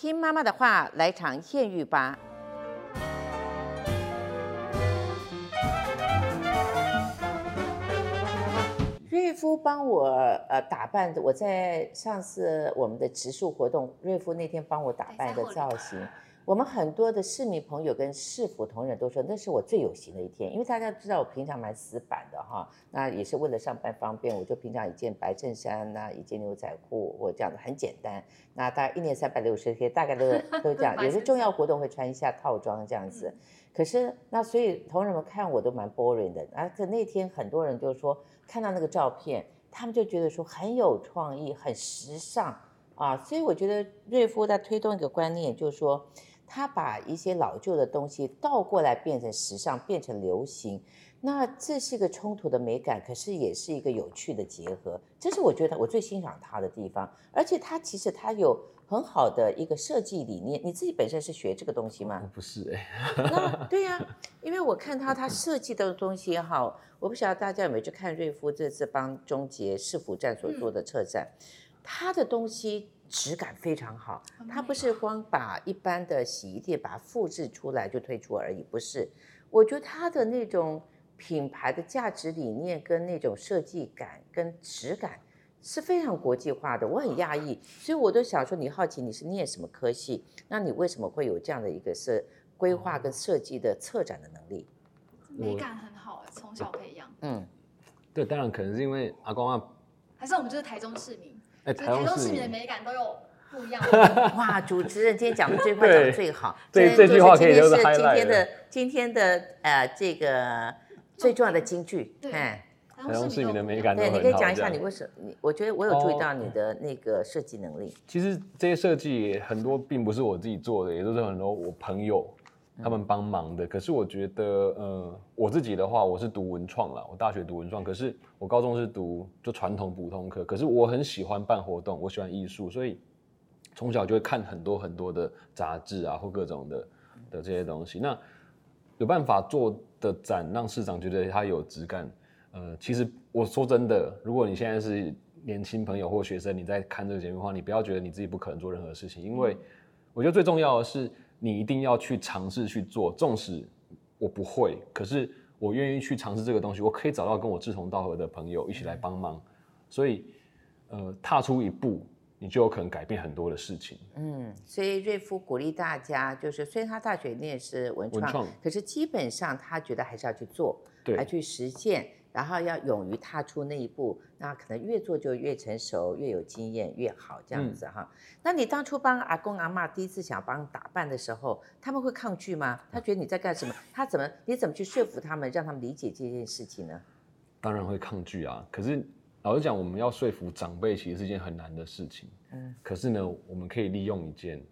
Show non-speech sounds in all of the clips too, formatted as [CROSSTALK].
听妈妈的话，来场艳遇吧。瑞夫帮我呃打扮的，我在上次我们的植树活动，瑞夫那天帮我打扮的造型。我们很多的市民朋友跟市府同仁都说，那是我最有型的一天，因为大家知道我平常蛮死板的哈，那也是为了上班方便，我就平常一件白衬衫呐，一件牛仔裤，我这样子很简单。那大概一年三百六十天，大概都 [LAUGHS] 都这样，有些重要活动会穿一下套装这样子。可是那所以同仁们看我都蛮 boring 的，啊，可那天很多人就说看到那个照片，他们就觉得说很有创意，很时尚啊，所以我觉得瑞夫在推动一个观念，就是说。他把一些老旧的东西倒过来变成时尚，变成流行，那这是一个冲突的美感，可是也是一个有趣的结合。这是我觉得我最欣赏他的地方，而且他其实他有很好的一个设计理念。你自己本身是学这个东西吗？不是哎、欸。那 [LAUGHS] 对呀、啊，因为我看他他设计的东西也好，我不晓得大家有没有去看瑞夫这次帮中捷市府站所做的策展，嗯、他的东西。质感非常好，它不是光把一般的洗衣店把它复制出来就推出而已，不是。我觉得它的那种品牌的价值理念跟那种设计感跟质感是非常国际化的，我很讶异。所以我都想说，你好奇你是念什么科系？那你为什么会有这样的一个设规划跟设计的策展的能力？美感很好，从小培养。嗯，对，当然可能是因为阿公啊，还是我们就是台中市民。哎，台中市民的美感都有不一样。[LAUGHS] 哇，主持人今天讲的这句话讲的最好。对，这句话可以就是今天的今天的呃这个最重要的金句。对，台中市民的美感都对，你可以讲一下你为什么？你我觉得我有注意到你的那个设计能力。其实这些设计很多并不是我自己做的，也都是很多我朋友。他们帮忙的，可是我觉得，呃，我自己的话，我是读文创啦，我大学读文创，可是我高中是读就传统普通科，可是我很喜欢办活动，我喜欢艺术，所以从小就会看很多很多的杂志啊，或各种的的这些东西。那有办法做的展，让市长觉得它有质感，呃，其实我说真的，如果你现在是年轻朋友或学生，你在看这个节目的话，你不要觉得你自己不可能做任何事情，因为我觉得最重要的是。你一定要去尝试去做，纵使我不会，可是我愿意去尝试这个东西，我可以找到跟我志同道合的朋友一起来帮忙，所以，呃，踏出一步，你就有可能改变很多的事情。嗯，所以瑞夫鼓励大家，就是虽然他大学念是文创，文创，可是基本上他觉得还是要去做，对，还去实践。然后要勇于踏出那一步，那可能越做就越成熟，越有经验越好，这样子哈。嗯、那你当初帮阿公阿妈第一次想帮打扮的时候，他们会抗拒吗？他觉得你在干什么？他怎么？你怎么去说服他们，让他们理解这件事情呢？当然会抗拒啊。可是老实讲，我们要说服长辈，其实是一件很难的事情。嗯。可是呢，我们可以利用一件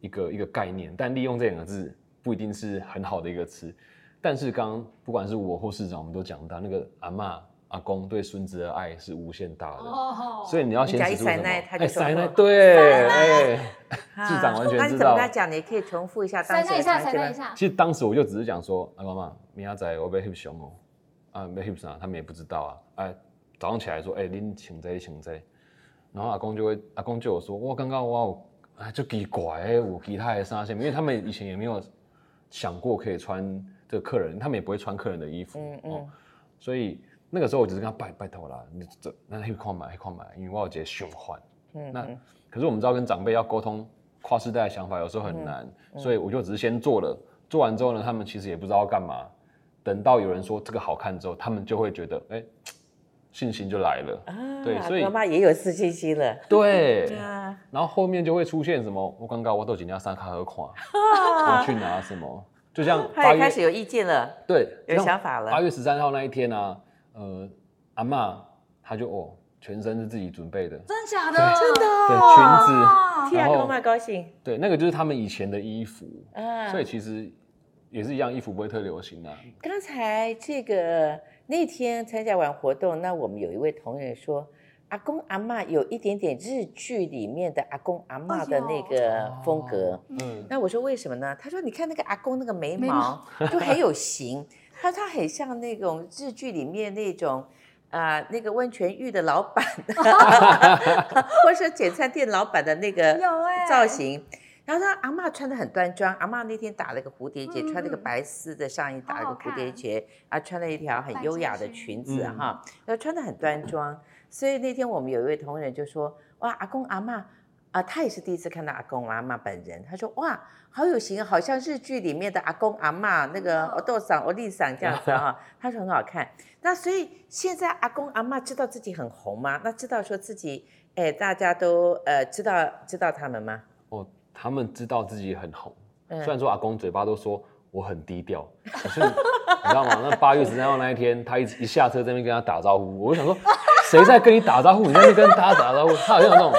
一个一个概念，但利用这两个字不一定是很好的一个词。但是刚刚不管是我或市长，我们都讲到那个阿嬷阿公对孙子的爱是无限大的，哦、所以你要先指出什么？哎，塞奈对，哎，市长完全知道。那怎么讲？你可以重复一下当时的场景吗？其实当时我就只是讲说，阿公妈，明仔载我要翕相哦，啊，要翕啥？他们也不知道啊。哎，早上起来说，哎，您请这请这，然后阿公就会，阿公就有说，我，刚刚我哎就奇怪，哎，我其他的衫线，因为他们以前也没有想过可以穿。这个客人，他们也不会穿客人的衣服，嗯嗯、哦，所以那个时候我只是跟他拜拜托啦，你这那黑框买黑框买，因为我有这些循环，嗯，那可是我们知道跟长辈要沟通跨世代的想法有时候很难，所以我就只是先做了，做完之后呢，他们其实也不知道要干嘛，等到有人说这个好看之后，他们就会觉得哎，信心就来了，啊、对，所以妈妈也有自信心了，对，啊、然后后面就会出现什么，我刚刚我都今天三卡和款，[LAUGHS] 我去拿什么。就像他也开始有意见了，对，有想法了。八月十三号那一天呢、啊，呃，阿嬷她就哦，全身是自己准备的，真的假的？真的、哦，对，裙子，替阿公妈高兴。对，那个就是他们以前的衣服，啊、所以其实也是一样，衣服不会特流行啊。刚才这个那天参加完活动，那我们有一位同仁说。阿公阿嬷有一点点日剧里面的阿公阿嬷的那个风格，嗯，那我说为什么呢？他说你看那个阿公那个眉毛就很有型，他说他很像那种日剧里面那种啊、呃、那个温泉浴的老板，[LAUGHS] 或者说简餐店老板的那个造型。然后他阿嬷穿的很端庄，阿嬷那天打了个蝴蝶结，嗯、穿了个白丝的上衣，打了个蝴蝶结，啊，穿了一条很优雅的裙子哈，然后穿的很端庄。所以那天我们有一位同仁就说：“哇，阿公阿妈。”啊，他也是第一次看到阿公阿妈本人。他说：“哇，好有型，好像日剧里面的阿公阿妈那个我豆桑、我丽桑这样子啊。[LAUGHS] ”他说很好看。那所以现在阿公阿妈知道自己很红吗？那知道说自己哎，大家都呃知道知道他们吗？哦，他们知道自己很红。虽然说阿公嘴巴都说我很低调，可是你知道吗？那八月十三号那一天，他一一下车在那边跟他打招呼，我就想说，谁在跟你打招呼？你在那跟他打招呼，他好像有那种。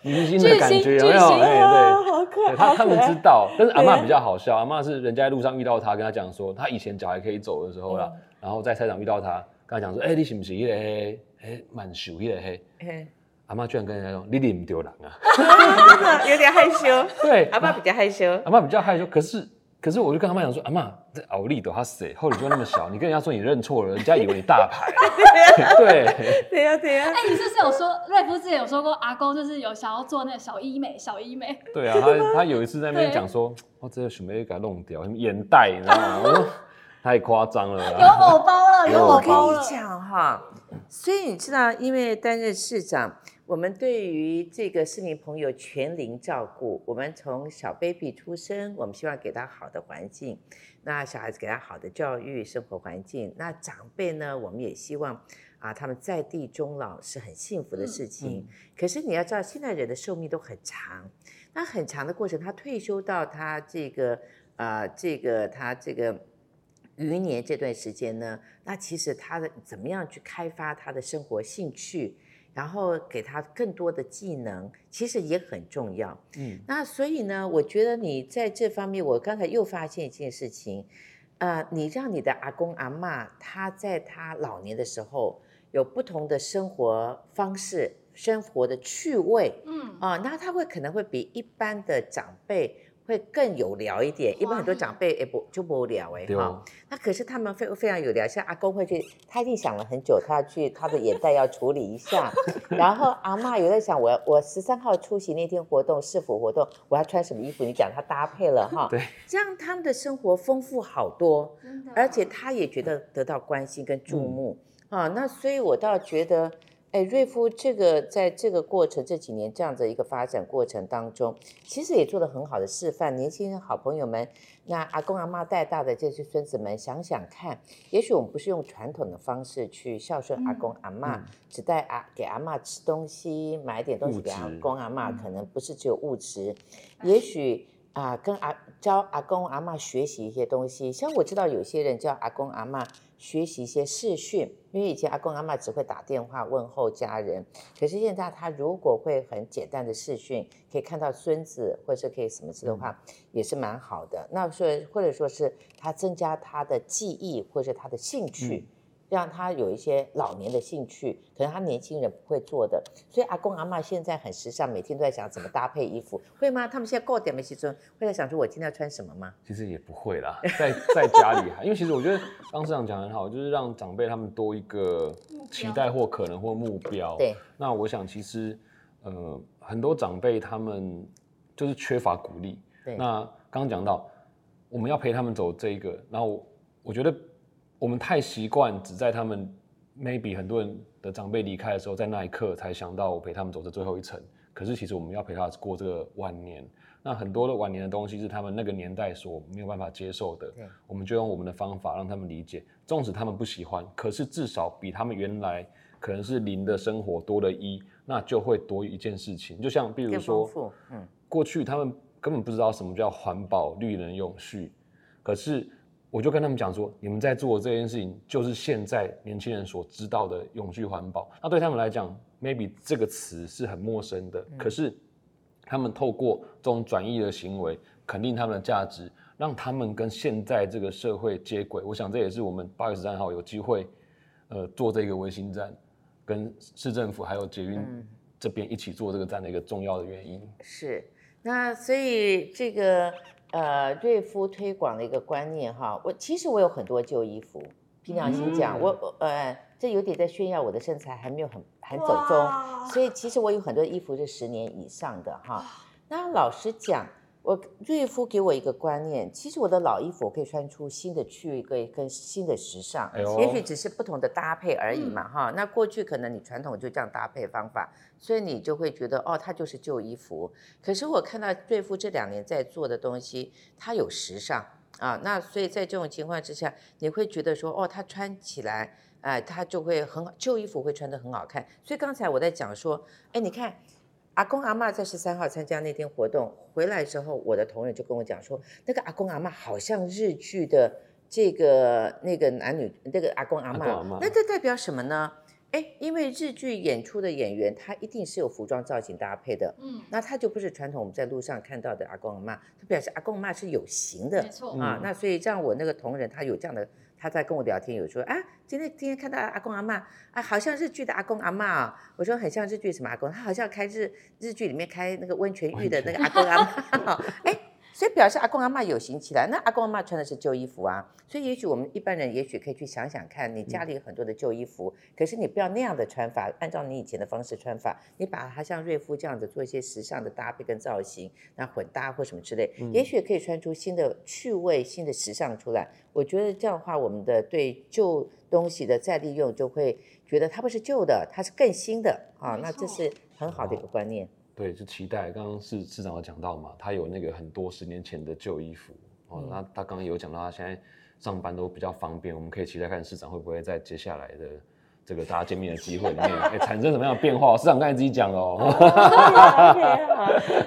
明星的感觉有没有？哎，对，好可爱。他他们知道，但是阿嬷比较好笑。阿嬷是人家在路上遇到他，跟他讲说，他以前脚还可以走的时候啦，然后在菜场遇到他，跟他讲说，哎，你是不是那个黑？哎，蛮熟那个黑？阿嬷居然跟人家说，你脸不丢人啊？[LAUGHS] 有点害羞。对，阿妈比较害羞。阿嬷比较害羞，可是。可是我就跟他们讲说，阿妈，这奥利都他谁？后脸就那么小，[LAUGHS] 你跟人家说你认错了，人家以为你大牌。[LAUGHS] 对，对呀，对呀。哎，你是不是有说瑞夫之前有说过，阿公就是有想要做那个小医美，小医美？对啊，他他有一次在那边讲说，我 [LAUGHS] 这个准备给他弄掉，什么眼袋，你知道吗？我说太夸张了，有偶包了，有偶包了。我跟你讲哈，所以你知道，因为担任市长。我们对于这个市民朋友全龄照顾，我们从小 baby 出生，我们希望给他好的环境，那小孩子给他好的教育生活环境，那长辈呢，我们也希望啊，他们在地终老是很幸福的事情。嗯嗯、可是你要知道，现在人的寿命都很长，那很长的过程，他退休到他这个啊，这个他这个余年这段时间呢，那其实他的怎么样去开发他的生活兴趣？然后给他更多的技能，其实也很重要。嗯，那所以呢，我觉得你在这方面，我刚才又发现一件事情，呃，你让你的阿公阿妈他在他老年的时候有不同的生活方式、生活的趣味，嗯啊，那他会可能会比一般的长辈。会更有聊一点，一般很多长辈也不就不聊哎哈。那可是他们非非常有聊，像阿公会去，他一定想了很久，他要去他的眼袋要处理一下。[LAUGHS] 然后阿妈有在想，我我十三号出席那天活动是否活动，我要穿什么衣服？你讲他搭配了哈，[LAUGHS] 对，这样他们的生活丰富好多，而且他也觉得得到关心跟注目啊。那所以我倒觉得。哎，瑞夫，这个在这个过程这几年这样的一个发展过程当中，其实也做了很好的示范。年轻人好朋友们，那阿公阿妈带大的这些孙子们，想想看，也许我们不是用传统的方式去孝顺阿公阿妈，嗯、只带阿给阿妈吃东西，买点东西给阿公阿妈，可能不是只有物质，也许啊，跟阿教阿公阿妈学习一些东西。像我知道有些人教阿公阿妈。学习一些视讯，因为以前阿公阿嬷只会打电话问候家人，可是现在他如果会很简单的视讯，可以看到孙子或者是可以什么事的话，嗯、也是蛮好的。那说或者说是他增加他的记忆或者他的兴趣。嗯让他有一些老年的兴趣，可能他年轻人不会做的，所以阿公阿妈现在很时尚，每天都在想怎么搭配衣服，会吗？他们现在过点没时会在想说我今天要穿什么吗？其实也不会啦，在在家里还，因为其实我觉得刚市长讲得很好，就是让长辈他们多一个期待或可能或目标。对，那我想其实呃很多长辈他们就是缺乏鼓励。对，那刚刚讲到我们要陪他们走这一个，然后我，我觉得。我们太习惯只在他们 maybe 很多人的长辈离开的时候，在那一刻才想到我陪他们走这最后一程。可是其实我们要陪他过这个晚年。那很多的晚年的东西是他们那个年代所没有办法接受的。我们就用我们的方法让他们理解，纵使他们不喜欢，可是至少比他们原来可能是零的生活多了一，那就会多一件事情。就像比如说，嗯，过去他们根本不知道什么叫环保、绿能、永续，可是。我就跟他们讲说，你们在做的这件事情，就是现在年轻人所知道的永续环保。那对他们来讲，maybe 这个词是很陌生的。可是，他们透过这种转移的行为，肯定他们的价值，让他们跟现在这个社会接轨。我想这也是我们八月十三号有机会，呃，做这个卫星站，跟市政府还有捷运这边一起做这个站的一个重要的原因。是，那所以这个。呃，瑞夫推广的一个观念哈，我其实我有很多旧衣服，凭良心讲，嗯、我呃，这有点在炫耀我的身材还没有很很走中，所以其实我有很多衣服是十年以上的哈。那老实讲，我瑞夫给我一个观念，其实我的老衣服我可以穿出新的趣味跟跟新的时尚，哎也许只是不同的搭配而已嘛，哈、嗯。那过去可能你传统就这样搭配方法，所以你就会觉得哦，它就是旧衣服。可是我看到瑞夫这两年在做的东西，它有时尚啊，那所以在这种情况之下，你会觉得说哦，它穿起来，哎、呃，它就会很好，旧衣服会穿得很好看。所以刚才我在讲说，哎，你看。阿公阿嬷在十三号参加那天活动回来之后，我的同仁就跟我讲说，那个阿公阿嬷好像日剧的这个那个男女那个阿公阿嬷，阿嬷那这代表什么呢？哎，因为日剧演出的演员他一定是有服装造型搭配的，嗯，那他就不是传统我们在路上看到的阿公阿嬷，他表示阿公阿嬷是有型的，没错啊，那所以这样我那个同仁他有这样的。他在跟我聊天，有说啊，今天今天看到阿公阿嬷啊，好像日剧的阿公阿嬷啊。我说很像日剧什么阿公，他好像开日日剧里面开那个温泉浴的那个阿公阿嬷。[LAUGHS] 哎。所以表示阿公阿嬷有型起来，那阿公阿嬷穿的是旧衣服啊。所以也许我们一般人也许可以去想想看，你家里有很多的旧衣服，嗯、可是你不要那样的穿法，按照你以前的方式穿法，你把它像瑞夫这样子做一些时尚的搭配跟造型，那混搭或什么之类，嗯、也许可以穿出新的趣味、新的时尚出来。我觉得这样的话，我们的对旧东西的再利用就会觉得它不是旧的，它是更新的啊。那这是很好的一个观念。对，就期待。刚刚市市长有讲到嘛，他有那个很多十年前的旧衣服哦。那他刚刚有讲到，他现在上班都比较方便，我们可以期待看市长会不会在接下来的这个大家见面的机会里面，哎，产生什么样的变化？市长刚才自己讲哦。[LAUGHS]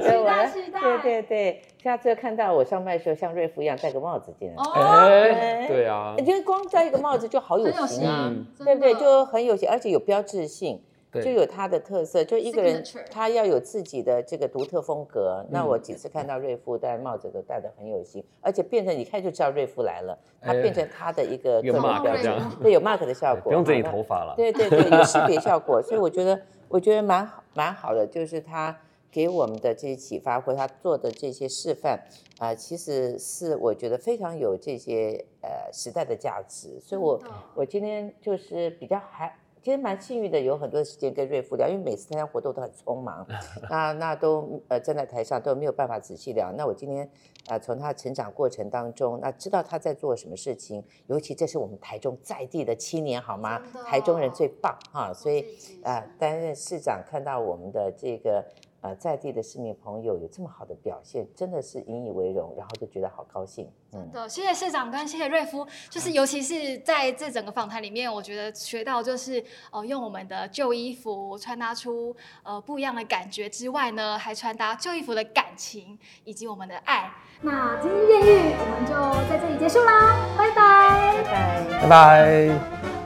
期待期待。对对对，下次看到我上班的时候，像瑞夫一样戴个帽子进来。哎，对啊。因为光戴一个帽子就好有型啊，对不对？就很有型，而且有标志性。就有他的特色，就一个人他要有自己的这个独特风格。那我几次看到瑞夫戴帽子都戴得很有型，而且变成一看就知道瑞夫来了，他变成他的一个 [LAUGHS] 个人标志，[LAUGHS] 对，有 mark 的效果，不用整理头发了，对对对，有识别效果。所以我觉得我觉得蛮好蛮好的，就是他给我们的这些启发或他做的这些示范啊，其实是我觉得非常有这些呃时代的价值。所以我我今天就是比较还。其实蛮幸运的，有很多时间跟瑞夫聊，因为每次参加活动都很匆忙，[LAUGHS] 那那都呃站在台上都没有办法仔细聊。那我今天呃从他成长过程当中，那知道他在做什么事情，尤其这是我们台中在地的青年，好吗？台中人最棒哈，所以啊、呃、担任市长看到我们的这个。呃，在地的市民朋友有这么好的表现，真的是引以为荣，然后就觉得好高兴。嗯，对，谢谢市长跟谢谢瑞夫，就是尤其是在这整个访谈里面，我觉得学到就是哦、呃，用我们的旧衣服穿搭出呃不一样的感觉之外呢，还穿搭旧衣服的感情以及我们的爱。那今天艳遇我们就在这里结束啦，拜拜，拜拜，拜拜。